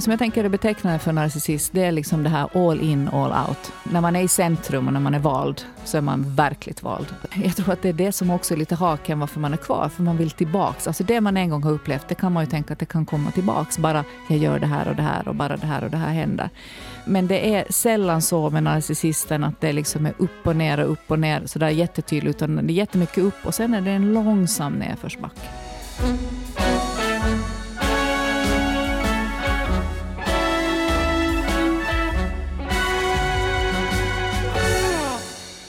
som jag tänker är betecknande för narcissist, det är liksom det här all in, all out. När man är i centrum och när man är vald, så är man verkligt vald. Jag tror att det är det som också är lite haken varför man är kvar, för man vill tillbaks. Alltså det man en gång har upplevt, det kan man ju tänka att det kan komma tillbaks. Bara jag gör det här och det här och bara det här och det här händer. Men det är sällan så med narcissisten att det liksom är upp och ner och upp och ner sådär jättetydligt, utan det är jättemycket upp och sen är det en långsam nedförsbacke. Mm.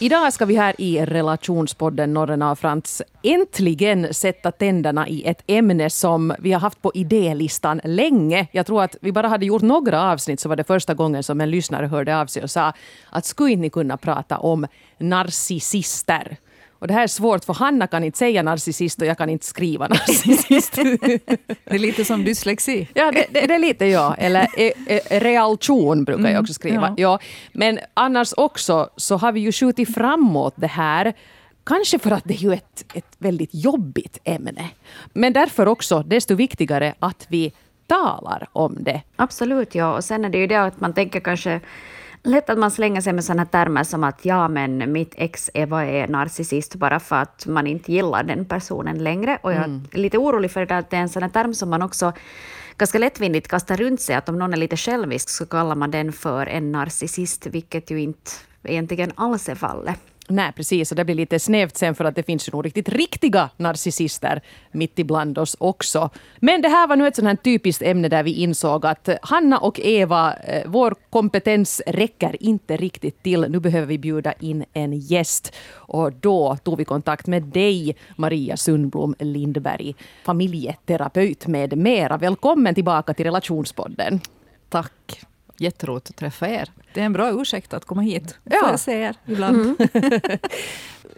Idag ska vi här i relationspodden Norren av Frans äntligen sätta tänderna i ett ämne som vi har haft på idélistan länge. Jag tror att vi bara hade gjort några avsnitt så var det första gången som en lyssnare hörde av sig och sa att skulle inte ni kunna prata om narcissister? Och det här är svårt för Hanna kan inte säga narcissist och jag kan inte skriva narcissist. det är lite som dyslexi. Ja, det, det, det är lite ja. Eller e, e, realtion brukar jag också skriva. Mm, ja. ja. Men annars också så har vi ju skjutit framåt det här. Kanske för att det är ju ett, ett väldigt jobbigt ämne. Men därför också desto viktigare att vi talar om det. Absolut, ja. Och sen är det ju det att man tänker kanske lätt att man slänger sig med sådana termer som att ja, men mitt ex Eva är narcissist bara för att man inte gillar den personen längre. Och jag mm. är lite orolig för det att det är en sån term som man också ganska lättvindigt kastar runt sig, att om någon är lite självisk så kallar man den för en narcissist, vilket ju inte egentligen alls är fallet. Nej, precis. Och det blir lite snävt sen för att det finns ju nog riktigt riktiga narcissister mitt ibland oss också. Men det här var nu ett sånt här typiskt ämne där vi insåg att Hanna och Eva, eh, vår kompetens räcker inte riktigt till. Nu behöver vi bjuda in en gäst. Och då tog vi kontakt med dig, Maria Sundblom Lindberg, familjeterapeut med mera. Välkommen tillbaka till Relationspodden. Tack. Jätteroligt att träffa er. Det är en bra ursäkt att komma hit. Ja. Får jag er ibland. Mm.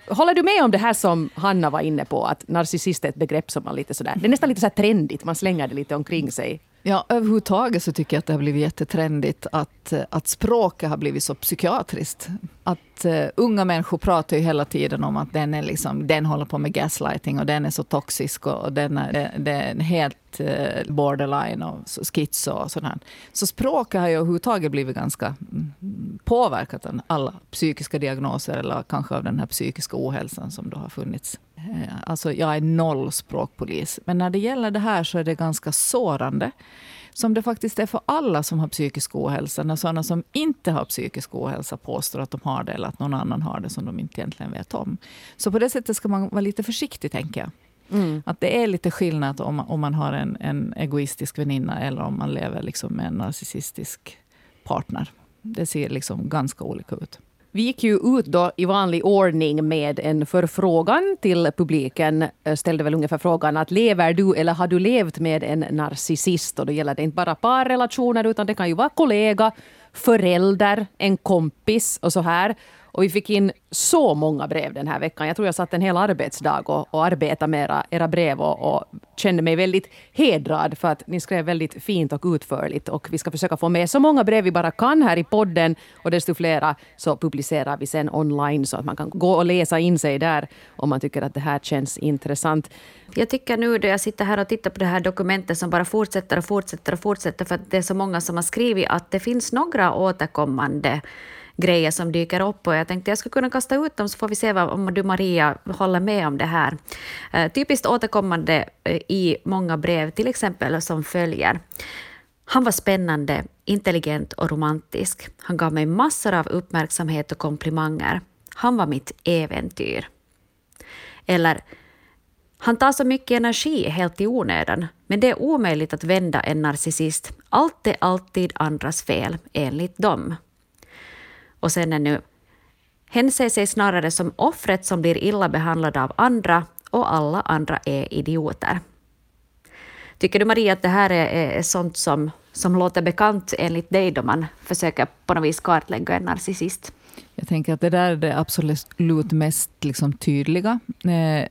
Håller du med om det här som Hanna var inne på, att narcissist är ett begrepp som man lite sådär, det är nästan lite så trendigt, man slänger det lite omkring sig. Ja, överhuvudtaget så tycker jag att det har blivit jättetrendigt att, eh, att språket har blivit så psykiatriskt. Att uh, unga människor pratar ju hela tiden om att den, är liksom, den håller på med gaslighting och den är så toxisk och, och den är, eh, den är helt uh, borderline och schizo och sådant. Så språket har ju överhuvudtaget blivit ganska mm, påverkat av alla psykiska diagnoser eller kanske av den här psykiska ohälsan som då har funnits. Uh, alltså jag är noll språkpolis, men när det gäller det här så är det ganska sårande som det faktiskt är för alla som har psykisk ohälsa, när sådana som inte har psykisk ohälsa påstår att de har det, eller att någon annan har det som de inte egentligen vet om. Så på det sättet ska man vara lite försiktig, tänker jag. Mm. Att det är lite skillnad om, om man har en, en egoistisk väninna eller om man lever liksom med en narcissistisk partner. Det ser liksom ganska olika ut. Vi gick ju ut då i vanlig ordning med en förfrågan till publiken. Eh, ställde väl ungefär frågan att lever du eller har du levt med en narcissist? Och då gäller det inte bara parrelationer utan det kan ju vara kollega, förälder, en kompis och så här. Och vi fick in så många brev den här veckan. Jag tror jag satt en hel arbetsdag och, och arbetade med era, era brev och, och, kände mig väldigt hedrad för att ni skrev väldigt fint och utförligt. Och vi ska försöka få med så många brev vi bara kan här i podden. Och desto flera så publicerar vi sen online så att man kan gå och läsa in sig där om man tycker att det här känns intressant. Jag tycker nu då jag sitter här och tittar på det här dokumentet som bara fortsätter och fortsätter och fortsätter för att det är så många som har skrivit att det finns några återkommande grejer som dyker upp och jag tänkte jag skulle kunna kasta ut dem så får vi se om du Maria håller med om det här. Eh, typiskt återkommande eh, i många brev, till exempel som följer. Han var spännande, intelligent och romantisk. Han gav mig massor av uppmärksamhet och komplimanger. Han var mitt äventyr. Eller han tar så mycket energi helt i onödan, men det är omöjligt att vända en narcissist. Allt är alltid andras fel, enligt dem. Och sen är nu Hen ser sig snarare som offret som blir illa behandlad av andra och alla andra är idioter. Tycker du Maria att det här är, är sånt som, som låter bekant enligt dig då man försöker på något vis kartlägga en narcissist? Jag tänker att det där är det absolut mest liksom tydliga. Eh,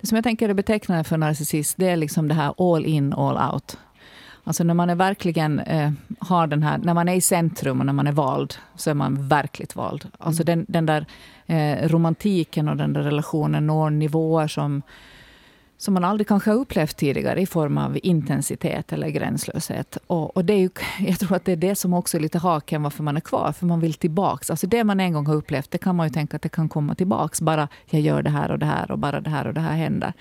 det som jag tänker är betecknande för narcissist, det är liksom det här all in, all out. Alltså när man är verkligen eh, har den här, när man är i centrum och när man är vald, så är man verkligt vald. Alltså mm. den, den där eh, romantiken och den där relationen når nivåer som som man aldrig kanske har upplevt tidigare i form av intensitet eller gränslöshet. Och, och, det är ju, jag tror att det är det som också är lite haken varför man är kvar, för man vill tillbaks. Alltså det man en gång har upplevt, det kan man ju tänka att det kan komma tillbaks. Bara jag gör det här och det här och bara det här och det här händer.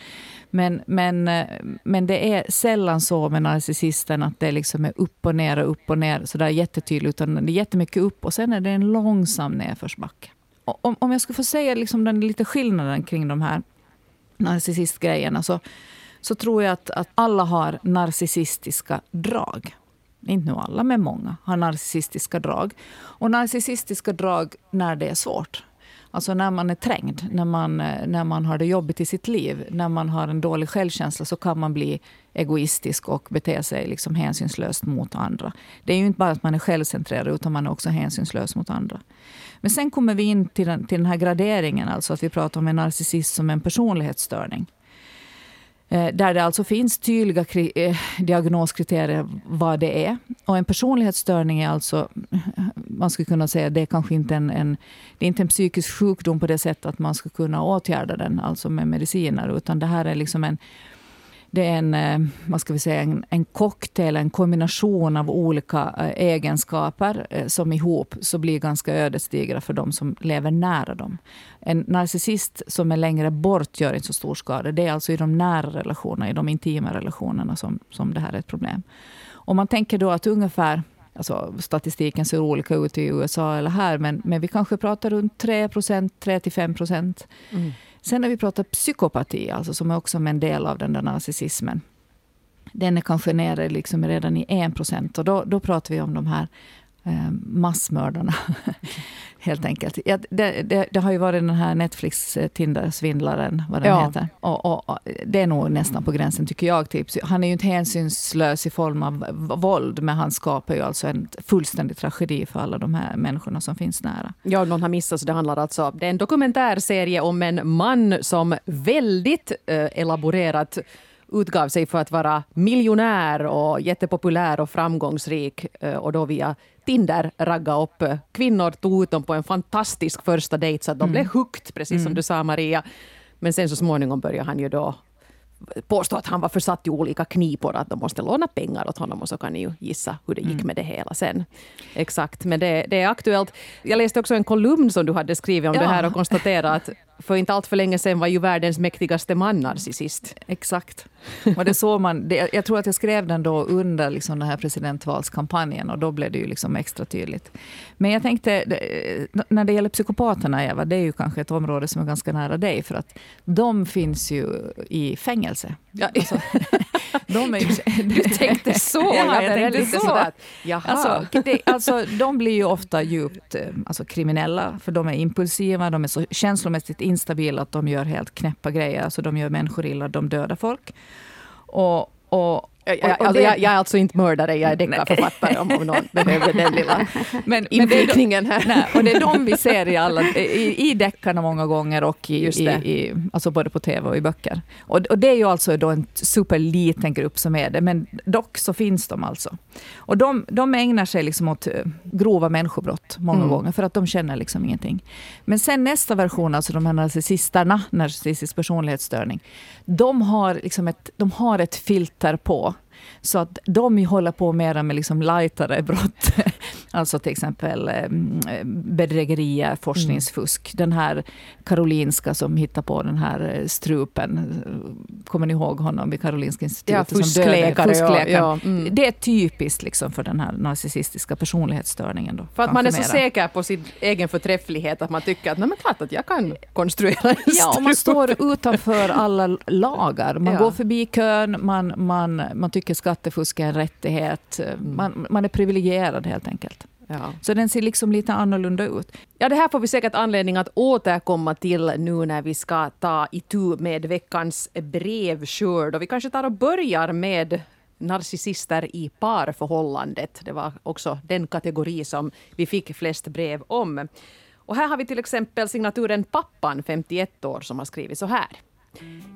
Men, men, eh, men det är sällan så med narcissisten att det liksom är upp och ner och upp och ner sådär jättetydligt, utan det är jättemycket upp och sen är det en långsam nedförsbacke. Om, om jag skulle få säga liksom den lite skillnaden kring de här narcissistgrejerna så, så tror jag att, att alla har narcissistiska drag. Inte nu alla, men många har narcissistiska drag. Och narcissistiska drag när det är svårt. Alltså när man är trängd, när man, eh, när man har det jobbigt i sitt liv, när man har en dålig självkänsla så kan man bli egoistisk och bete sig liksom hänsynslöst mot andra. Det är ju inte bara att man är självcentrerad utan man är också hänsynslös mot andra. Men sen kommer vi in till den, till den här graderingen, alltså att vi pratar om en narcissist som en personlighetsstörning. Eh, där det alltså finns tydliga eh, diagnoskriterier vad det är. Och en personlighetsstörning är alltså, eh, man skulle kunna säga, det är kanske inte en, en, det är inte en psykisk sjukdom på det sättet att man ska kunna åtgärda den, alltså med mediciner, utan det här är liksom en det är en, eh, vad ska vi säga, en, en cocktail, en kombination av olika eh, egenskaper eh, som ihop så blir ganska ödesdigra för de som lever nära dem. En narcissist som är längre bort gör inte så stor skada. Det är alltså i de nära relationerna, i de intima relationerna som, som det här är ett problem. Om man tänker då att ungefär Alltså, statistiken ser olika ut i USA eller här, men, men vi kanske pratar runt 3% 3-5 procent. Mm. Sen när vi pratar psykopati, alltså som är också en del av den där narcissismen. Den är kanske nere liksom redan i 1 procent. Och då, då pratar vi om de här massmördarna. Helt enkelt. Ja, det, det, det, har ju varit den här Netflix eh, Tinder-svindlaren, vad den ja. heter. Och, och, och, det är nog nästan på gränsen, tycker jag. Typ. Han är ju inte hänsynslös i form av våld, men han skapar ju alltså en fullständig tragedi för alla de här människorna som finns nära. Ja, om någon har missat så det handlar alltså... Det är en dokumentärserie om en man som väldigt eh, elaborerat utgav sig för att vara miljonär och jättepopulär och framgångsrik eh, och då via Tinder ragga upp kvinnor, tog ut dem på en fantastisk första dejt så att de mm. blev hooked, precis som mm. du sa Maria. Men sen så småningom började han ju då påstå att han var försatt i olika knipor, att de måste låna pengar åt honom och så kan ni ju gissa hur det gick mm. med det hela sen. Exakt, men det, det, är aktuellt. Jag läste också en kolumn som du hade skrivit om ja. det här och konstaterade att för inte allt för länge sedan var ju världens mäktigaste man narcissist. Exakt. Och det såg man, det, jag tror att jag skrev den då under liksom den här presidentvalskampanjen och då blev det ju liksom extra tydligt. Men jag tänkte, när det gäller psykopaterna, Eva, det är ju kanske ett område som är ganska nära dig, för att de finns ju i fängelse. Ja. Alltså, de är ju, du tänkte så? Ja, jag tänkte så. Sådär. Alltså, det, alltså, de blir ju ofta djupt eh, alltså, kriminella, för de är impulsiva, de är så känslomässigt instabila att de gör helt knäppa grejer. Alltså, de gör människor illa, de dödar folk. Och, och jag, jag, alltså, jag, jag, är alltså inte mördare, jag är deckarförfattare om, om någon behöver den lilla men, invikningen här. Nej, och det är de vi ser i, alla, i, i deckarna många gånger, och i, i, i, alltså både på tv och i böcker. Och, och, det är ju alltså då en superliten grupp som är det, men dock så finns de alltså. Och de, de ägnar sig liksom åt eh, grova människobrott många mm. gånger, för att de känner liksom ingenting. Men sen nästa version, alltså de här narcissisterna, narcissistisk personlighetsstörning, de har, liksom ett, de har ett filter på så att de håller på mera med liksom lightare brott. alltså till exempel eh, bedrägerier, forskningsfusk. Mm. Den här Karolinska som hittar på den här eh, strupen. Kommer ni ihåg honom vid Karolinska institutet? Ja, fuskläkare. fuskläkare. Ja, mm. Det är typiskt liksom för den här narcissistiska personlighetsstörningen. Då, för att man är så säker på sin egen förträfflighet att man tycker att Nej, men klart att jag kan konstruera en Ja, och man står utanför alla lagar. Man ja. går förbi kön, man, man, man tycker skattefusk är en rättighet. Mm. Man, man är privilegierad helt enkelt. Ja. Så den ser liksom lite annorlunda ut. Ja, det här får vi säkert anledning att återkomma till nu när vi ska ta itu med veckans brevskörd. Och vi kanske tar och börjar med narcissister i parförhållandet. Det var också den kategori som vi fick flest brev om. Och här har vi till exempel signaturen Pappan, 51 år, som har skrivit så här.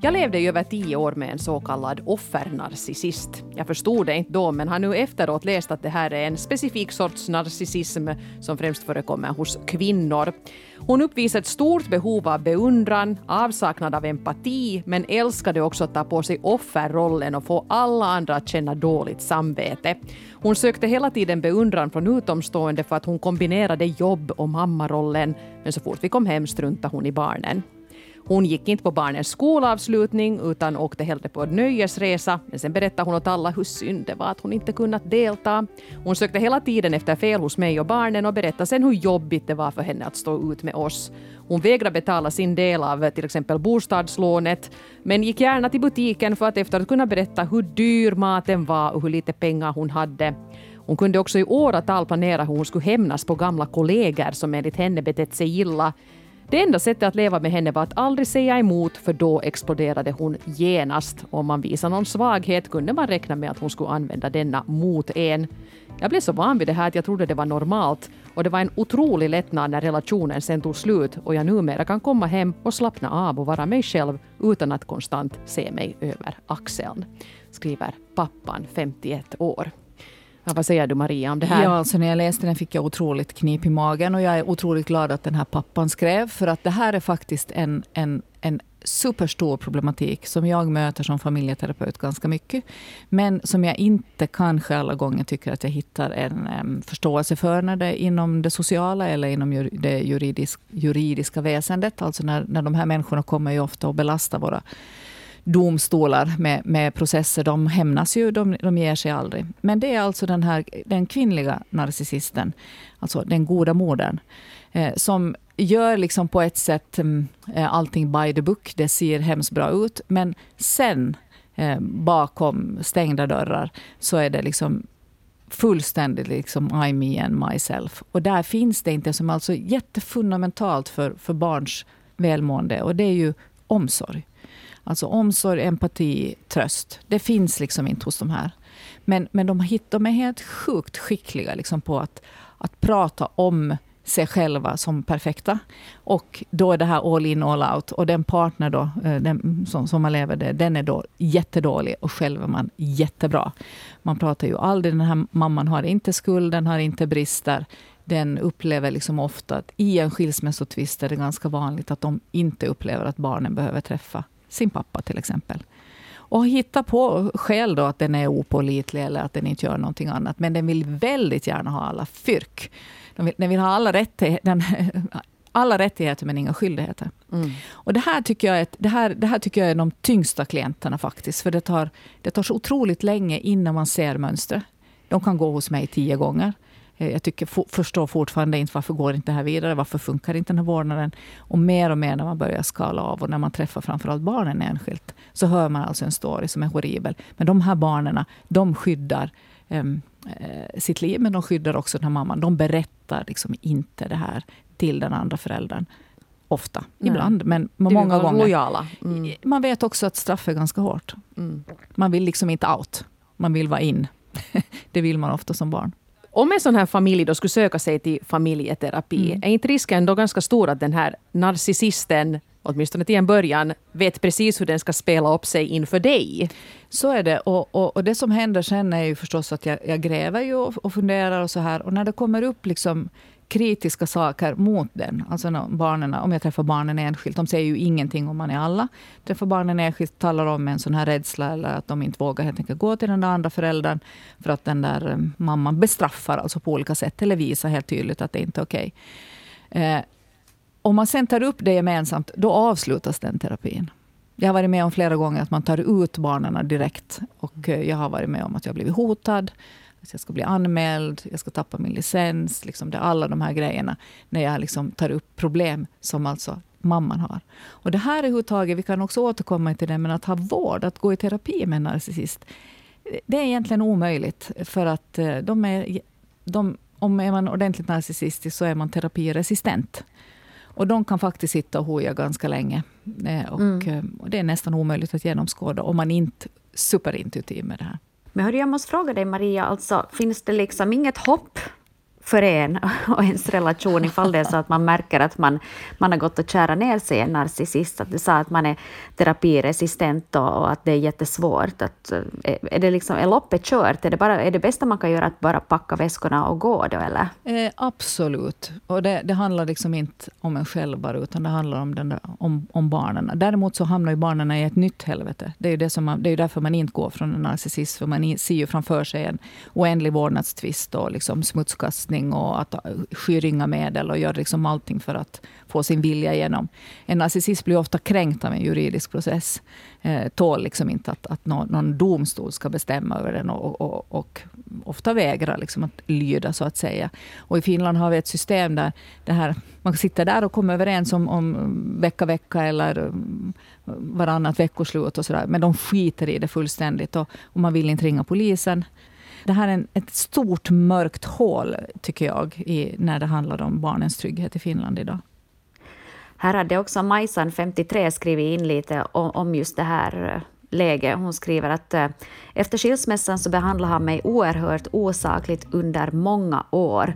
Jag levde i över tio år med en så kallad offernarcissist. Jag förstod det inte då, men har nu efteråt läst att det här är en specifik sorts narcissism som främst förekommer hos kvinnor. Hon uppvisade ett stort behov av beundran, avsaknad av empati, men älskade också att ta på sig offerrollen och få alla andra att känna dåligt samvete. Hon sökte hela tiden beundran från utomstående för att hon kombinerade jobb och mammarollen, men så fort vi kom hem struntade hon i barnen. Hon gick inte på barnens skolavslutning utan åkte hellre på en nöjesresa. Men sen berättade hon åt alla hur synd det var att hon inte kunnat delta. Hon sökte hela tiden efter fel hos mig och barnen och berättade sen hur jobbigt det var för henne att stå ut med oss. Hon vägrade betala sin del av till exempel bostadslånet men gick gärna till butiken för att efter att kunna berätta hur dyr maten var och hur lite pengar hon hade. Hon kunde också i åratal planera hur hon skulle hämnas på gamla kollegor som enligt henne betett sig illa det enda sättet att leva med henne var att aldrig säga emot, för då exploderade hon genast. Om man visade någon svaghet kunde man räkna med att hon skulle använda denna mot en. Jag blev så van vid det här att jag trodde det var normalt och det var en otrolig lättnad när relationen sen tog slut och jag numera kan komma hem och slappna av och vara mig själv utan att konstant se mig över axeln. Skriver pappan, 51 år. Ja, vad säger du Maria om det här? Ja, alltså när jag läste den fick jag otroligt knip i magen och jag är otroligt glad att den här pappan skrev för att det här är faktiskt en, en, en superstor problematik som jag möter som familjeterapeut ganska mycket. Men som jag inte kanske alla gånger tycker att jag hittar en um, förståelse för när det är inom det sociala eller inom det juridisk, juridiska väsendet. Alltså när, när de här människorna kommer ju ofta och belastar våra domstolar med, med processer. De hämnas ju, de, de ger sig aldrig. Men det är alltså den här den kvinnliga narcissisten, alltså den goda modern, eh, som gör liksom på ett sätt mm, eh, allting by the book. Det ser hemskt bra ut. Men sen, eh, bakom stängda dörrar, så är det liksom fullständigt liksom I, me and myself. Och där finns det inte, som alltså jättefundamentalt för, för barns välmående. Och det är ju omsorg. Alltså omsorg, empati, tröst. Det finns liksom inte hos de här. Men, men de, de är helt sjukt skickliga liksom på att, att prata om sig själva som perfekta. Och då är det här all in, all out. Och den partner då, eh, den, som, som man lever med den är då jättedålig och själv är man jättebra. Man pratar ju aldrig, den här mamman har inte skuld, den har inte brister. Den upplever liksom ofta att i en skilsmässotvist är det ganska vanligt att de inte upplever att barnen behöver träffa sin pappa till exempel. Och hitta på skäl då att den är opålitlig eller att den inte gör någonting annat. Men den vill väldigt gärna ha alla fyrk. Den vill, den vill ha alla, rättigheter, alla rättigheter men inga skyldigheter. Mm. Och det här, tycker jag är, det, här, det här tycker jag är de tyngsta klienterna faktiskt. För det tar, det tar så otroligt länge innan man ser mönstret. De kan gå hos mig tio gånger. Eh, jag tycker, förstår fortfarande inte varför går inte det här vidare. Varför funkar inte den här vårdnaden? Och mer och mer när man börjar skala av och när man träffar framförallt barnen enskilt, så hör man alltså en story som är horribel. Men de här barnen, de skyddar um, sitt liv, men de skyddar också den här mamman. De berättar liksom inte det här till den andra föräldern. Ofta, Nej. ibland, men många gånger. Lojala. Mm. Man vet också att straff är ganska hårt. Mm. Man vill liksom inte out. Man vill vara in. det vill man ofta som barn. Om en sån här familj då skulle söka sig till familjeterapi, mm. är inte risken då ganska stor att den här narcissisten åtminstone till en början, vet precis hur den ska spela upp sig inför dig. Så är det. Och, och, och det som händer sen är ju förstås att jag, jag gräver ju och, och funderar och så här. Och när det kommer upp liksom kritiska saker mot den. Alltså barnen, om jag träffar barnen enskilt, de säger ju ingenting om man är alla. Träffar barnen enskilt, talar om en sån här rädsla eller att de inte vågar helt enkelt gå till den där andra föräldern för att den där eh, mamman bestraffar alltså på olika sätt eller visar helt tydligt att det inte är okej. Okay. Eh, om man sen tar upp det gemensamt, då avslutas den terapin. Jag har varit med om flera gånger att man tar ut barnen direkt. Och eh, jag har varit med om att jag blivit hotad att jag ska bli anmäld, jag ska tappa min licens. Liksom det, alla de här grejerna. När jag liksom tar upp problem som alltså mamman har. Och det här överhuvudtaget, vi kan också återkomma till det, men att ha vård, att gå i terapi med en narcissist. Det är egentligen omöjligt. För att eh, de är, de, om är man ordentligt narcissistisk så är man terapiresistent. Och de kan faktiskt sitta och hoja ganska länge. Eh, och, mm. Eh, och det är nästan omöjligt att genomskåda om man inte är superintuitiv med det här. Men hörru, jag måste fråga dig Maria, alltså, finns det liksom inget hopp för en och ens relation ifall det är så att man märker att man, man har gått och kära ner sig i en narcissist. Att du sa att man är terapiresistent och, och att det är jättesvårt. Att, eh, är, det liksom, är loppet kört? Är det, bara, är det bästa man kan göra att bara packa väskorna och gå då, eller? Eh, absolut. Och det, det, handlar liksom inte om en själv bara, utan det handlar om, den där, om, om barnen. Däremot så hamnar ju barnen i ett nytt helvete. Det är ju det som man, det är därför man inte går från en narcissist, för man ser ju framför sig en oändlig vårdnadstvist och liksom smutskastning och att skyr inga medel och gör liksom allting för att få sin vilja igenom. En narcissist blir ofta kränkt av en juridisk process. Eh, tål liksom inte att, att någon, någon domstol ska bestämma över den och, och, och ofta vägrar liksom att lyda, så att säga. Och I Finland har vi ett system där det här, man sitter där och kommer överens om, om vecka, vecka eller mm, varannat veckoslut och sådär. Men de skiter i det fullständigt och, och man vill inte ringa polisen. Det här är en, ett stort mörkt hål, tycker jag, i, när det handlar om barnens trygghet i Finland idag. Här hade också Majsan, 53, skrivit in lite om, om just det här eh, läget. Hon skriver att eh, efter skilsmässan så behandlade han mig oerhört osakligt under många år,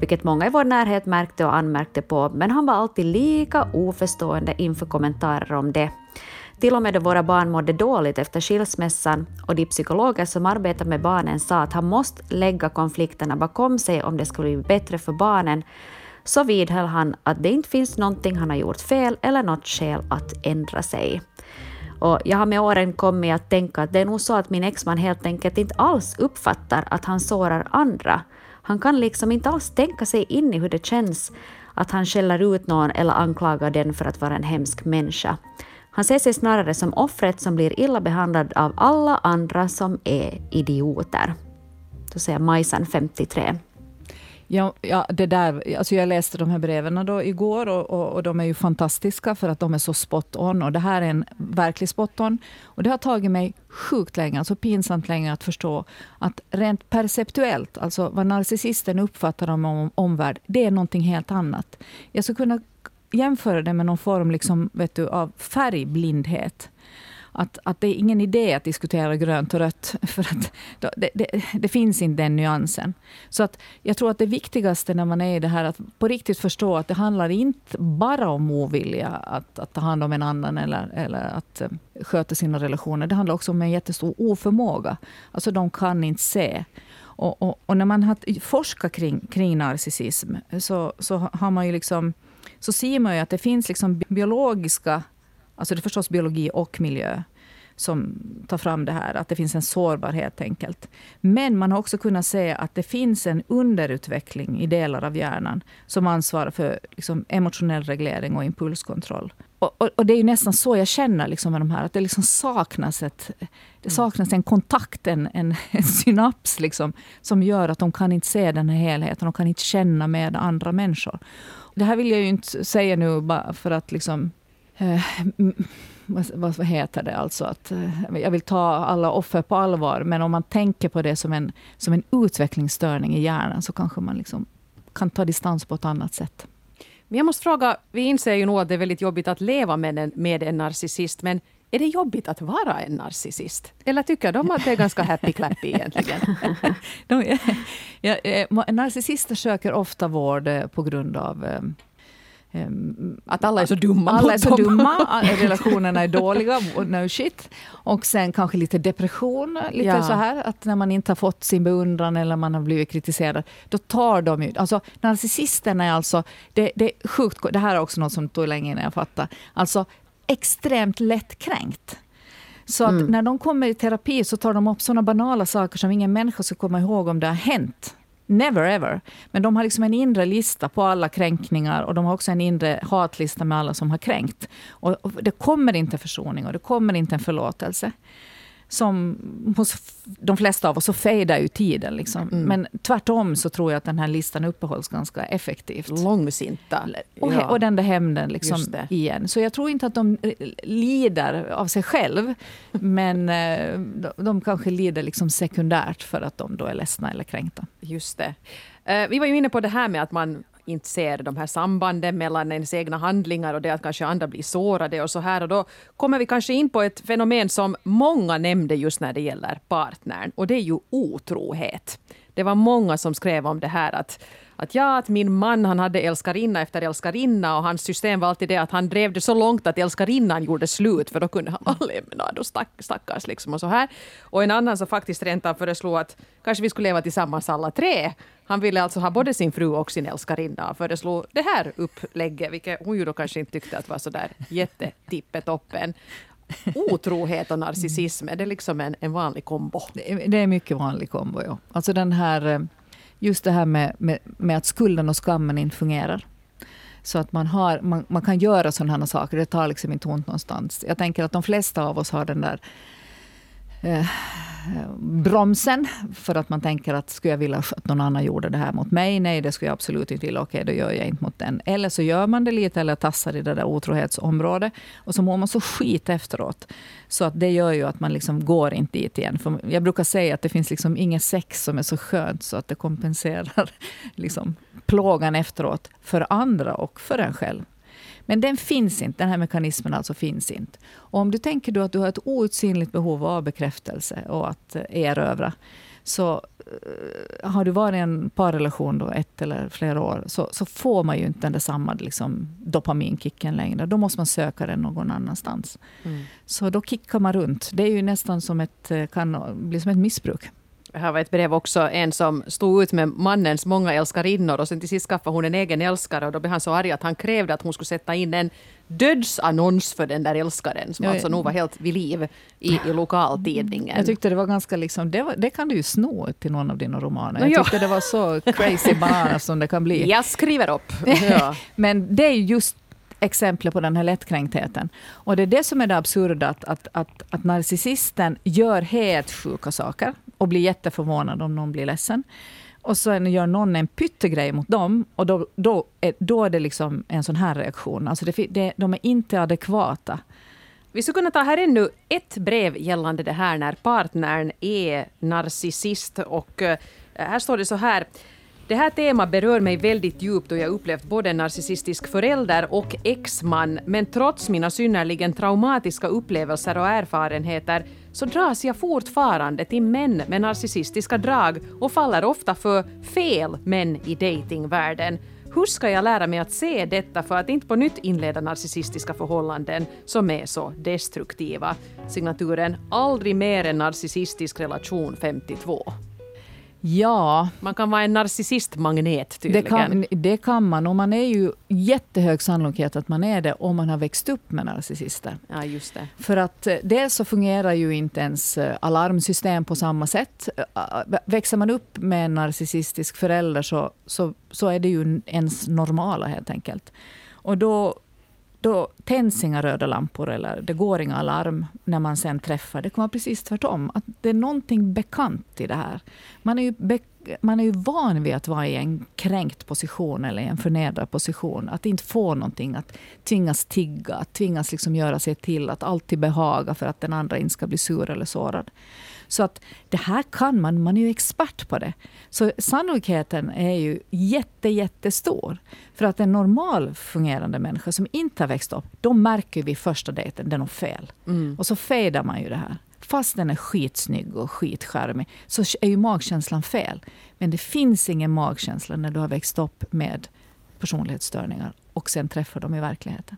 vilket många i vår närhet märkte och anmärkte på, men han var alltid lika oförstående inför kommentarer om det. Till och med då våra barn mådde dåligt efter skilsmässan och de psykologer som arbetar med barnen sa att han måste lägga konflikterna bakom sig om det skulle bli bättre för barnen, så vidhöll han att det inte finns någonting han har gjort fel eller något skäl att ändra sig. Och jag har med åren kommit att tänka att det är nog så att min exman helt enkelt inte alls uppfattar att han sårar andra. Han kan liksom inte alls tänka sig in i hur det känns att han skäller ut någon eller anklagar den för att vara en hemsk människa. Han ser sig snarare som offret som blir illa behandlad av alla andra som är idioter. Så säger Majsan, 53. Ja, ja, det där, alltså jag läste de här breven då igår och, och, och, de är ju fantastiska för att de är så spot on. Och det här är en verklig spot on. Och det har tagit mig sjukt länge, alltså pinsamt länge att förstå att rent perceptuellt, alltså vad narcissisten uppfattar om, om omvärld, det är någonting helt annat. Jag skulle kunna jämföra det med någon form liksom, vet du, av färgblindhet att, att det är ingen idé att diskutera grönt och rött, för att det, det, det, finns inte den nyansen. Så att jag tror att det viktigaste när man är i det här, att på riktigt förstå att det handlar inte bara om ovilja att, att ta hand om en annan eller, eller att eh, sköta sina relationer. Det handlar också om en jättestor oförmåga. Alltså de kan inte se. Och, och, och när man har forskat kring, kring narcissism så, så har man ju liksom så ser man ju att det finns liksom biologiska Alltså det är förstås biologi och miljö som tar fram det här, att det finns en sårbarhet helt enkelt. Men man har också kunnat se att det finns en underutveckling i delar av hjärnan som ansvarar för liksom, emotionell reglering och impulskontroll. Och, och, och, det är nästan så jag känner liksom med de här, att det liksom saknas, ett, det saknas en kontakt, en, en, en synaps liksom, som gör att de kan inte se den här helheten, de kan inte känna med andra människor. Det här vill jag ju inte säga nu bara för att liksom eh, vad, vad heter det, alltså att eh, jag vill ta alla offer på allvar, men om man tänker på det som en, som en utvecklingsstörning i hjärnan, så kanske man liksom kan ta distans på ett annat sätt. Men jag måste fråga, vi inser ju nog att det är väldigt jobbigt att leva med en, med en narcissist, men är det jobbigt att vara en narcissist? Eller tycker de att det är ganska happy-clappy egentligen? de, ja, ja, narcissister söker ofta vård eh, på grund av att alla är så dumma. Alla är så dumma, relationerna är dåliga, no shit. Och sen kanske lite depression, lite ja. så här, att när man inte har fått sin beundran eller man har blivit kritiserad, då tar de ju... Alltså narcissisterna är alltså, det, det är sjukt, det här är också något som tog länge innan jag fattade, alltså extremt lättkränkt. Så att mm. när de kommer i terapi så tar de upp sådana banala saker som ingen människa ska komma ihåg om det har hänt. Never ever. Men de har liksom en inre lista på alla kränkningar och de har också en inre hatlista med alla som har kränkt. Och det kommer inte försoning och det kommer inte en förlåtelse som hos de flesta av oss så fejdar ju tiden. Liksom. Mm. Men tvärtom så tror jag att den här listan uppehålls ganska effektivt. Långsinta. Och, ja. och den där hämnden liksom igen. Så jag tror inte att de lider av sig själv. men eh, de, de kanske lider liksom sekundärt för att de då är ledsna eller kränkta. Just det. Uh, vi var ju inne på det här med att man inte ser de här sambanden mellan ens egna handlingar och det att kanske andra blir sårade och så här. Och då kommer vi kanske in på ett fenomen som många nämnde just när det gäller partnern och det är ju otrohet. Det var många som skrev om det här att att ja, att min man han hade älskarinna efter älskarinna och hans system var alltid det att han drev det så långt att älskarinnan gjorde slut för då kunde han bara lämna och stack, stackars liksom och så här. Och en annan som faktiskt rent av föreslog att kanske vi skulle leva tillsammans alla tre. Han ville alltså ha både sin fru och sin älskarinna och föreslog det här upplägget, vilket hon ju då kanske inte tyckte att var så där jättetippetoppen otrohet och narcissism, är det liksom en, en vanlig kombo? Det är mycket vanlig kombo, ja. Alltså den här, eh, just det här med, med, med att skulden och skammen inte fungerar. Så att man, har, man, man kan göra sådana här saker, det tar liksom inte ont någonstans. Jag tänker att de flesta av oss har den där eh, bromsen för att man tänker att skulle jag vilja att någon annan gjorde det här mot mig? Nej, det skulle jag absolut inte vilja. Okej, då gör jag inte mot den. Eller så gör man det lite eller tassar i det där otrohetsområdet och så mår man så skit efteråt. Så att det gör ju att man liksom går inte dit igen. För jag brukar säga att det finns liksom inget sex som är så skönt så att det kompenserar liksom plågan efteråt för andra och för en själv. Men den finns inte, den här mekanismen alltså finns inte. Och om du tänker då att du har ett outsinligt behov av bekräftelse och att erövra, så uh, har du varit i en parrelation då ett eller flera år, så, så får man ju inte den där samma liksom, dopaminkicken längre. Då måste man söka den någon annanstans. Mm. Så då kickar man runt. Det är ju nästan som ett, eh, kan bli som ett missbruk. Här var ett brev också, en som stod ut med mannens många älskarinnor och sen till sist skaffade hon en egen älskare och då blev han så arg att han krävde att hon skulle sätta in en dödsannons för den där älskaren som ja, alltså nog var helt vid liv i, i lokaltidningen. Jag tyckte det var ganska liksom, det, var, det kan du ju sno till någon av dina romaner. Jag tyckte det var så crazy bananas som det kan bli. Jag skriver upp. Ja. Men det är just exempel på den här lättkränktheten. Och det är det som är det absurda, att, att, att, att narcissisten gör helt sjuka saker och blir jätteförvånad om någon blir ledsen. Och sen gör någon en pyttegrej mot dem och då, då, är, då är det liksom en sån här reaktion. Alltså det, det, de är inte adekvata. Vi skulle kunna ta här ännu ett brev gällande det här när partnern är narcissist. Och eh, här står det så här. Det här temat berör mig väldigt djupt då jag upplevt både narcissistisk förälder och exman, men trots mina synnerligen traumatiska upplevelser och erfarenheter så dras jag fortfarande till män med narcissistiska drag och faller ofta för fel män i datingvärlden. Hur ska jag lära mig att se detta för att inte på nytt inleda narcissistiska förhållanden som är så destruktiva? Signaturen Aldrig mer en narcissistisk relation 52. Ja. Man kan vara en narcissistmagnet tydligen. Det kan, det kan man. Och man är ju jättehög sannolikhet att man är det om man har växt upp med narcissister. Ja, just det. För att eh, dels så fungerar ju inte ens eh, alarmsystem på samma sätt. Eh, växer man upp med en narcissistisk förälder så, så, så är det ju ens normala helt enkelt. Och då då tänds inga röda lampor eller det går inga alarm när man sen träffar. Det kan vara precis tvärtom. Att det är någonting bekant i det här. Man är ju, man är ju van vid att vara i en kränkt position eller i en förnedrad position. Att inte få någonting, att tvingas tigga, att tvingas liksom göra sig till, att alltid behaga för att den andra inte ska bli sur eller sårad. Så att det här kan man, man är ju expert på det. Så sannolikheten är ju jätte, jättestor. För att en normal fungerande människa som inte har växt upp, då märker vi första dejten, det är något fel. Mm. Och så fejdar man ju det här. Fast den är skitsnygg och skitcharmig så är ju magkänslan fel. Men det finns ingen magkänsla när du har växt upp med personlighetsstörningar och sen träffar dem i verkligheten.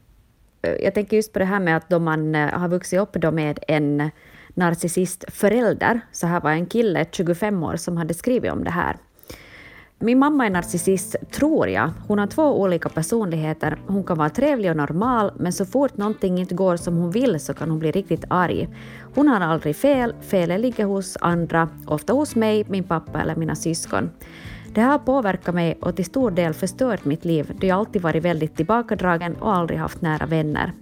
Jag tänker just på det här med att då man eh, har vuxit upp då med en narcissistförälder. Så här var en kille, 25 år, som hade skrivit om det här. Min mamma är narcissist, tror jag. Hon har två olika personligheter. Hon kan vara trevlig och normal, men så fort någonting inte går som hon vill så kan hon bli riktigt arg. Hon har aldrig fel, felet ligger hos andra, ofta hos mig, min pappa eller mina syskon. Det har påverkat mig och till stor del förstört mitt liv då jag alltid varit väldigt tillbakadragen och aldrig haft nära vänner.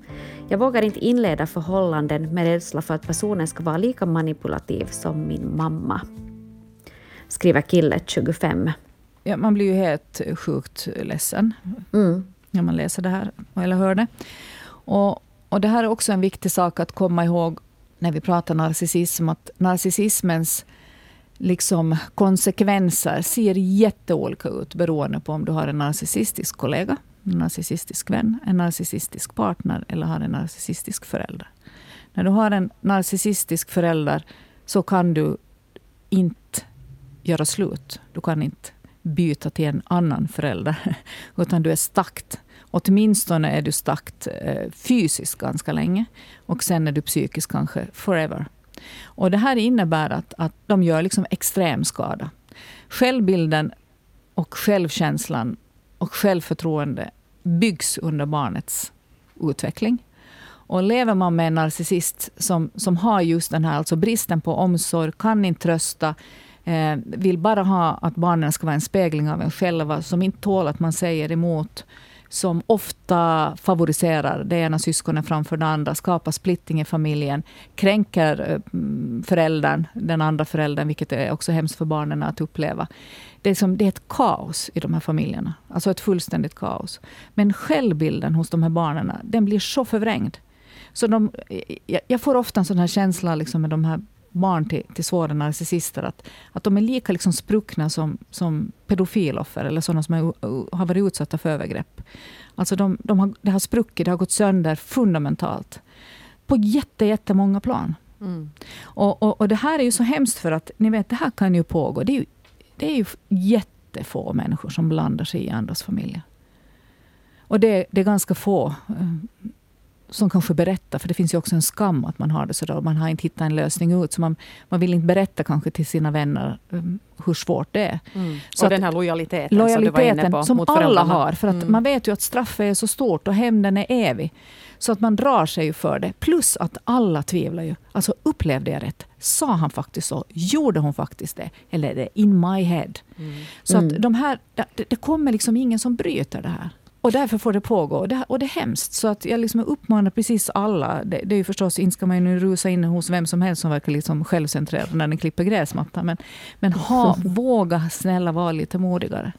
Jag vågar inte inleda förhållanden med rädsla för att personen ska vara lika manipulativ som min mamma. Skriver kille 25. Ja, man blir ju helt sjukt ledsen mm. när man läser det här eller hör det. Och, och det här är också en viktig sak att komma ihåg när vi pratar narcissism, att narcissismens liksom konsekvenser ser jätteolika ut beroende på om du har en narcissistisk kollega, en narcissistisk vän, en narcissistisk partner eller har en narcissistisk förälder. När du har en narcissistisk förälder så kan du inte göra slut. Du kan inte byta till en annan förälder. Utan du är stakt. Åtminstone är du stakt eh, fysiskt ganska länge. Och sen är du psykiskt kanske forever. Och det här innebär att, att de gör liksom extrem skada. Självbilden och självkänslan och självförtroende byggs under barnets utveckling. Och lever man med en narcissist som, som har just den här alltså bristen på omsorg, kan inte trösta, eh, vill bara ha att barnen ska vara en spegling av en själva, som inte tål att man säger emot, som ofta favoriserar det ena syskonet framför det andra, skapar splitting i familjen, kränker eh, mm, föräldern, den andra föräldern, vilket är också hemskt för barnen att uppleva. Det är, som, det är ett kaos i de här familjerna. Alltså ett fullständigt kaos. Men självbilden hos de här barnen, den blir så förvrängd. Så de, eh, jag får ofta en sån här känsla liksom med de här barn till, till svåra narcissister, att, att de är lika liksom spruckna som, som pedofiloffer, eller sådana som är, har varit utsatta för övergrepp. Alltså de, de har, det har spruckit, det har gått sönder fundamentalt. På jätte, jättemånga plan. Mm. Och, och, och, det här är ju så hemskt, för att ni vet, det här kan ju pågå. Det är ju, det är ju jättefå människor som blandar sig i andras familjer. Och det, det är ganska få eh, som kanske berättar, för det finns ju också en skam att man har det sådär. Man har inte hittat en lösning ut, så man, man vill inte berätta kanske till sina vänner um, hur svårt det är. Mm. Så och den här lojaliteten, lojaliteten som, som alla har. För att mm. man vet ju att straffet är så stort och hämnden är evig. Så att man drar sig ju för det. Plus att alla tvivlar ju. Alltså upplevde jag rätt? Sa han faktiskt så? Gjorde hon faktiskt det? Eller är det in my head? Mm. Så att mm. de här, det, det kommer liksom ingen som bryter det här. Och därför får det pågå. Och det, och det är hemskt. Så att jag liksom uppmanar precis alla. Det, det är ju förstås, inte ska man ju rusa in hos vem som helst som verkar liksom självcentrerad när den klipper gräsmattan. Men, men ha, våga snälla vara lite modigare.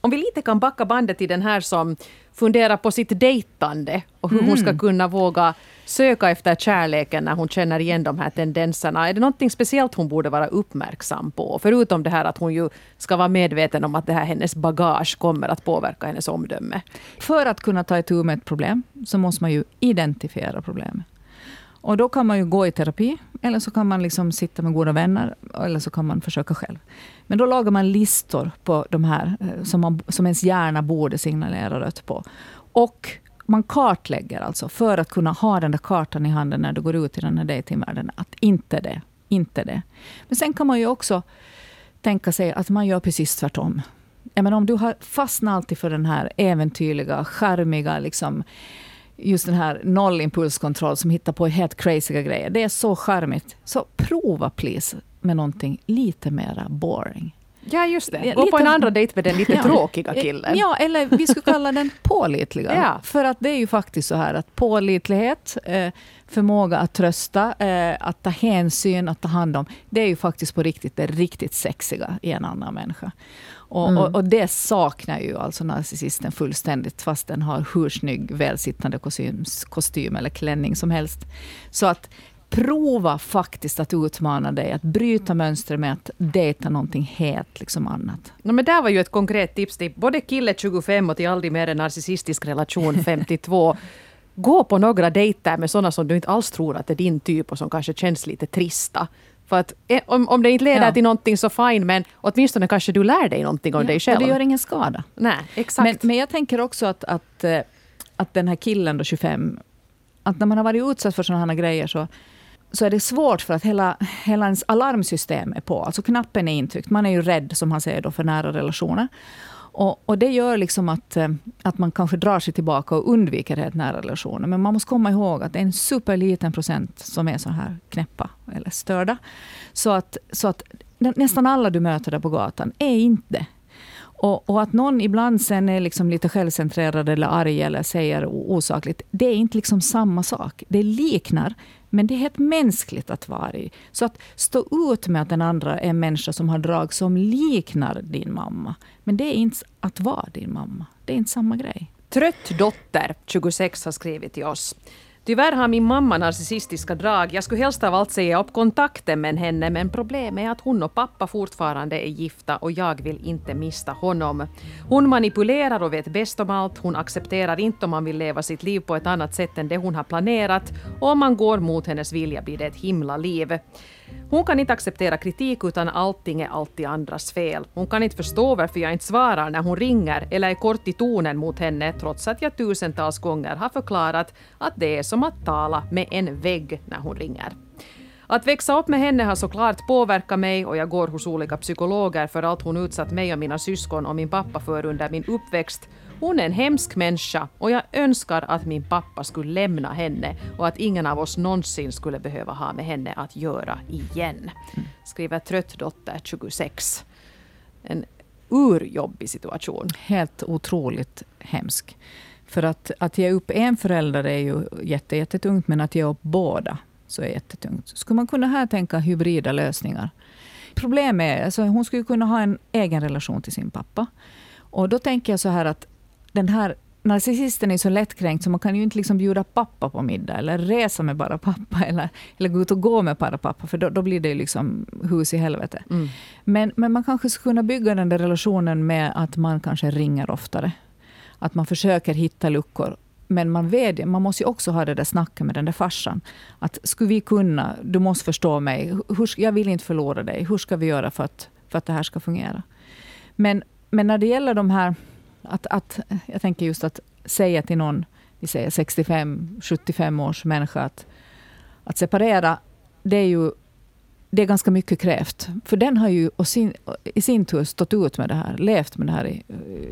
Om vi lite kan backa bandet till den här som funderar på sitt dejtande och hur mm. hon ska mm. kunna våga söka efter kärleken när hon känner igen de här tendenserna. Är det något speciellt hon borde vara uppmärksam på? Förutom det här att hon ju ska vara medveten om att det här hennes bagage kommer att påverka hennes omdöme. För att kunna ta itu med ett problem så måste man ju identifiera problemet. Och då kan man ju gå i terapi, eller så kan man liksom sitta med goda vänner, eller så kan man försöka själv. Men då lagar man listor på de här eh, som, man, som ens hjärna borde signalera rött på. Och man kartlägger alltså, för att kunna ha den där kartan i handen när du går ut i den här dejtingvärlden, att inte det, inte det. Men sen kan man ju också tänka sig att man gör precis tvärtom. Jag menar, om du har fastnat alltid för den här äventyrliga, charmiga, liksom, just den här nollimpulskontroll som hittar på helt crazyga grejer. Det är så charmigt. Så prova please med någonting lite mera boring. Ja, just det. Gå lite, på en andra dejt med den lite ja, tråkiga killen. Ja, eller vi skulle kalla den pålitliga. ja. För att det är ju faktiskt så här att pålitlighet, eh, förmåga att trösta, eh, att ta hänsyn, att ta hand om. Det är ju faktiskt på riktigt det riktigt sexiga i en annan människa. Och, mm. och, och, det saknar ju alltså narcissisten fullständigt, fast den har hur snygg välsittande kostym, kostym eller klänning som helst. Så att prova faktiskt att utmana dig, att bryta mönstret med att dejta någonting helt liksom annat. No, men där var ju ett konkret tips till både kille 25 och till aldrig mer en narcissistisk relation 52. Gå på några dejter med sådana som du inte alls tror att är din typ och som kanske känns lite trista. För att eh, om, om det inte leder ja. till någonting så fine, men åtminstone kanske du lär dig någonting om ja, dig själv. Och det gör ingen skada. Nej, exakt. Men, men jag tänker också att, att, eh, att den här killen då 25, att när man har varit utsatt för sådana här grejer så så är det svårt för att hela, hela ens alarmsystem är på. Alltså knappen är intryckt. Man är ju rädd, som han säger, då, för nära relationer. Och, och, det gör liksom att, eh, att man kanske drar sig tillbaka och undviker helt nära relationer. Men man måste komma ihåg att det är en superliten procent som är så här knäppa eller störda. Så att, så att nästan alla du möter där på gatan är inte och, och, att någon ibland sen är liksom lite självcentrerad eller arg eller säger osakligt, det är inte liksom samma sak. Det liknar, men det är helt mänskligt att vara i. Så att stå ut med att den andra är en människa som har drag som liknar din mamma. Men det är inte att vara din mamma. Det är inte samma grej. Trött dotter, 26, har skrivit till oss. Tyvärr har min mamma narcissistiska drag. Jag skulle helst av allt säga upp kontakten med henne men problemet är att hon och pappa fortfarande är gifta och jag vill inte mista honom. Hon manipulerar och vet bäst om allt. Hon accepterar inte om man vill leva sitt liv på ett annat sätt än det hon har planerat och om man går mot hennes vilja blir det ett himla liv. Hon kan inte acceptera kritik utan allting är alltid andras fel. Hon kan inte förstå varför jag inte svarar när hon ringer eller är kort i tonen mot henne trots att jag tusentals gånger har förklarat att det är som att tala med en vägg när hon ringer. Att växa upp med henne har såklart påverkat mig och jag går hos olika psykologer för allt hon utsatt mig och mina syskon och min pappa för under min uppväxt. Hon är en hemsk människa och jag önskar att min pappa skulle lämna henne och att ingen av oss någonsin skulle behöva ha med henne att göra igen. Skriver trött dotter 26. En urjobbig situation. Helt otroligt hemsk. För att, att ge upp en förälder är ju jätte, jättetungt, men att ge upp båda så är jättetungt. Skulle man kunna här tänka hybrida lösningar? Problemet är, alltså hon skulle kunna ha en egen relation till sin pappa. Och då tänker jag så här att den här narcissisten är så lättkränkt så man kan ju inte liksom bjuda pappa på middag eller resa med bara pappa eller, eller gå ut och gå med bara pappa för då, då blir det liksom hus i helvete. Mm. Men, men man kanske skulle kunna bygga den där relationen med att man kanske ringer oftare. Att man försöker hitta luckor. Men man, vet, man måste ju också ha det där snacket med den där farsan. Att skulle vi kunna, du måste förstå mig, hur, jag vill inte förlora dig. Hur ska vi göra för att, för att det här ska fungera? Men, men när det gäller de här att, att, jag tänker just att säga till någon, vi säger 65-75 års människa att, att separera, det är ju det är ganska mycket krävt. För den har ju sin, i sin tur stått ut med det här, levt med det här i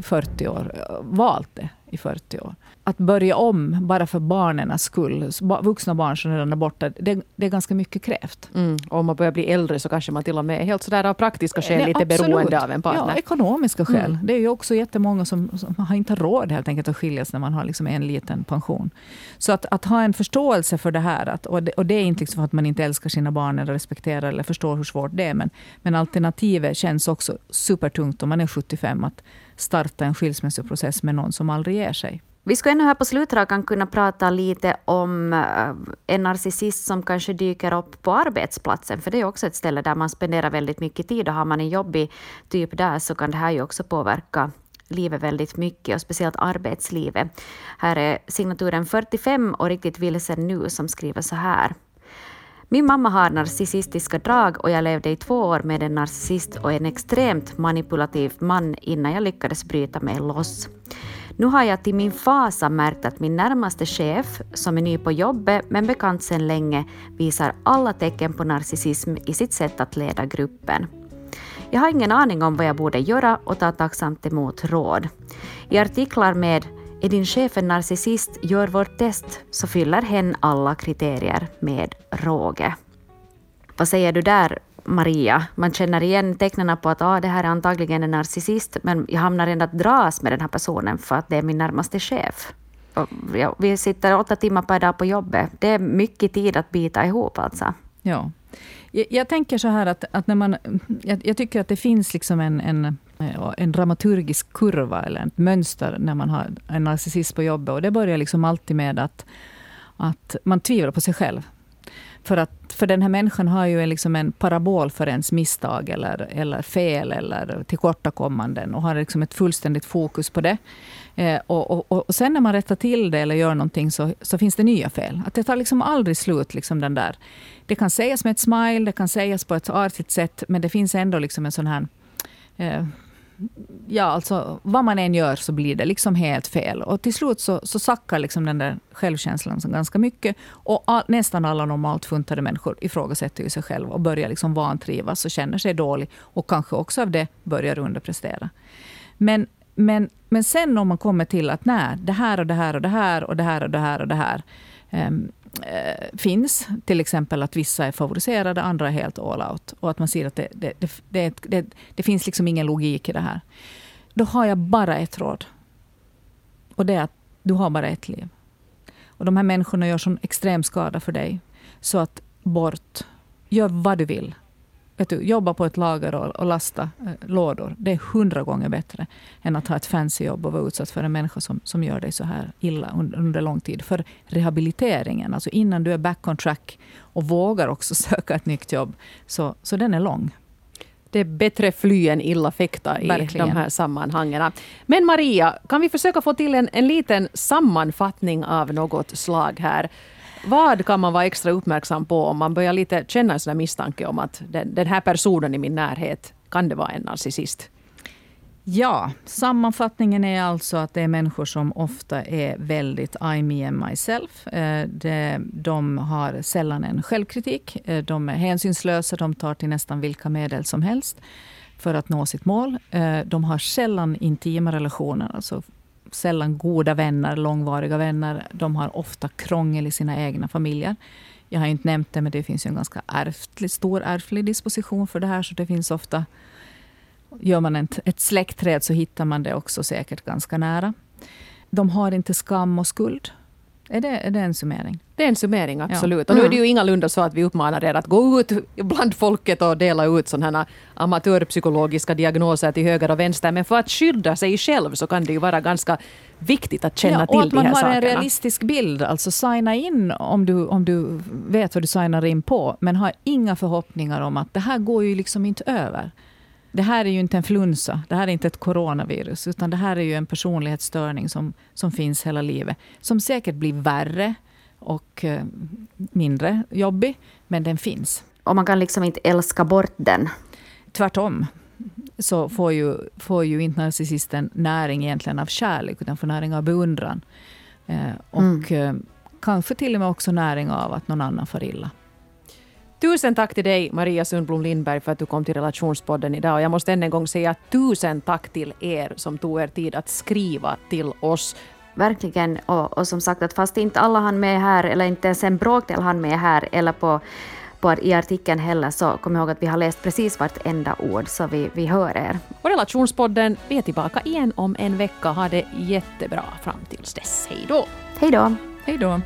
40 år, valt det i 40 år att börja om bara för barnens skull, vuxna barn som redan är borta, det, det är ganska mycket krävt. Mm. Om man börjar bli äldre så kanske man till och med är helt sådär av praktiska skäl Nej, lite absolut. beroende av en partner. Ja, ekonomiska skäl. Mm. Det är ju också jättemånga som, som har inte råd helt enkelt att skiljas när man har liksom en liten pension. Så att, att ha en förståelse för det här, att, och, det, och det är inte liksom för att man inte älskar sina barn eller respekterar eller förstår hur svårt det är, men, men alternativet känns också supertungt om man är 75, att starta en skilsmässoprocess med någon som aldrig ger sig. Vi skulle ännu här på slutrakan kunna prata lite om eh, en narcissist som kanske dyker upp på arbetsplatsen, för det är också ett ställe där man spenderar väldigt mycket tid och har man en jobbig typ där så kan det här ju också påverka livet väldigt mycket och speciellt arbetslivet. Här är signaturen 45 och riktigt vilsen nu som skriver så här. Min mamma har narcissistiska drag och jag levde i två år med en narcissist och en extremt manipulativ man innan jag lyckades bryta mig loss. Nu har jag till min fasa märkt att min närmaste chef, som är ny på jobbet men bekant sedan länge, visar alla tecken på narcissism i sitt sätt att leda gruppen. Jag har ingen aning om vad jag borde göra och tar tacksamt emot råd. I artiklar med ”Är din chef en narcissist? Gör vårt test” så fyller hen alla kriterier med råge. Vad säger du där, Maria. Man känner igen tecknen på att ah, det här är antagligen en narcissist, men jag hamnar ändå att dras med den här personen för att det är min närmaste chef. Och ja, vi sitter åtta timmar per dag på jobbet. Det är mycket tid att bita ihop alltså. Ja. Jag, jag tänker så här att, att när man... Jag, jag, tycker att det finns liksom en, en, Eh, en dramaturgisk kurva eller ett mönster när man har en narcissist på jobbet. Och det börjar liksom alltid med att, att man tvivlar på sig själv. För, att, för den här människan har ju liksom en parabol för ens misstag eller, eller fel eller tillkortakommanden och har liksom ett fullständigt fokus på det. Eh, och, och, och, sen när man rättar till det eller gör någonting så, så finns det nya fel. Att det tar liksom aldrig slut. Liksom den där. Det kan sägas med ett smile, det kan sägas på ett artigt sätt, men det finns ändå liksom en sån här eh, ja, alltså, vad man än gör så blir det liksom helt fel. Och till slut så, så sackar liksom den där självkänslan ganska mycket. Och all, nästan alla normalt funtade människor ifrågasätter ju sig själva och börjar liksom vantrivas och känner sig dålig. Och kanske också av det börjar underprestera. Men, men, men sen om man kommer till att nej, det här och det här och det här och det här och det här och det här. Um, eh, finns. Till exempel att vissa är favoriserade, andra är helt all out. Och att man ser att det, det, det, det, det finns liksom ingen logik i det här. Då har jag bara ett råd. Och det är att du har bara ett liv. Och de här människorna gör sån extrem skada för dig. Så att bort. Gör vad du vill vet du, jobba på ett lager och, och lasta eh, lådor. Det är hundra gånger bättre än att ha ett fancy jobb och vara utsatt för en människa som, som gör dig så här illa under, under lång tid. För rehabiliteringen, alltså innan du är back on track och vågar också söka ett nytt jobb, så, så den är lång. Det är bättre fly än illa fäkta i Verkligen. de här sammanhangen. Men Maria, kan vi försöka få till en, en liten sammanfattning av något slag här? Vad kan man vara extra uppmärksam på om man börjar lite känna en sån misstanke om att den, den här personen i min närhet, kan det vara en narcissist? Ja, sammanfattningen är alltså att det är människor som ofta är väldigt I, me and myself. Eh, de har sällan en självkritik. Eh, de är hänsynslösa, de tar till nästan vilka medel som helst för att nå sitt mål. Eh, de har sällan intima relationer, alltså sällan goda vänner, långvariga vänner. De har ofta krångel i sina egna familjer. Jag har inte nämnt det, men det finns ju en ganska ärftlig, stor ärftlig disposition för det här, så det finns ofta Gör man ett, ett släktträd så hittar man det också säkert ganska nära. De har inte skam och skuld. Är det, är det en summering? Det är en summering, absolut. Ja. Och nu är det ju ingalunda så att vi uppmanar er att gå ut bland folket och dela ut sådana här amatörpsykologiska diagnoser till höger och vänster. Men för att skydda sig själv så kan det ju vara ganska viktigt att känna ja, till de här sakerna. Och att man har en realistisk bild. Alltså signa in om du, om du vet vad du signar in på. Men ha inga förhoppningar om att det här går ju liksom inte över det här är ju inte en flunsa, det här är inte ett coronavirus, utan det här är ju en personlighetsstörning som, som finns hela livet. Som säkert blir värre och eh, mindre jobbig, men den finns. Och man kan liksom inte älska bort den? Tvärtom så får ju, får ju inte narcissisten näring egentligen av kärlek, utan får näring av beundran. Eh, och mm. eh, kanske till och med också näring av att någon annan får illa. Tusen tack till dig, Maria Sundblom Lindberg, för att du kom till Relationspodden idag. Och jag måste än en gång säga tusen tack till er som tog er tid att skriva till oss. Verkligen. Och, och som sagt, att fast inte alla hann med här, eller inte ens en bråkdel hann med här, eller på, på, i artikeln heller, så kom ihåg att vi har läst precis vartenda ord, så vi, vi hör er. Och Relationspodden, vi är tillbaka igen om en vecka. Ha det jättebra fram tills dess. Hej då! Hej då! Hej då!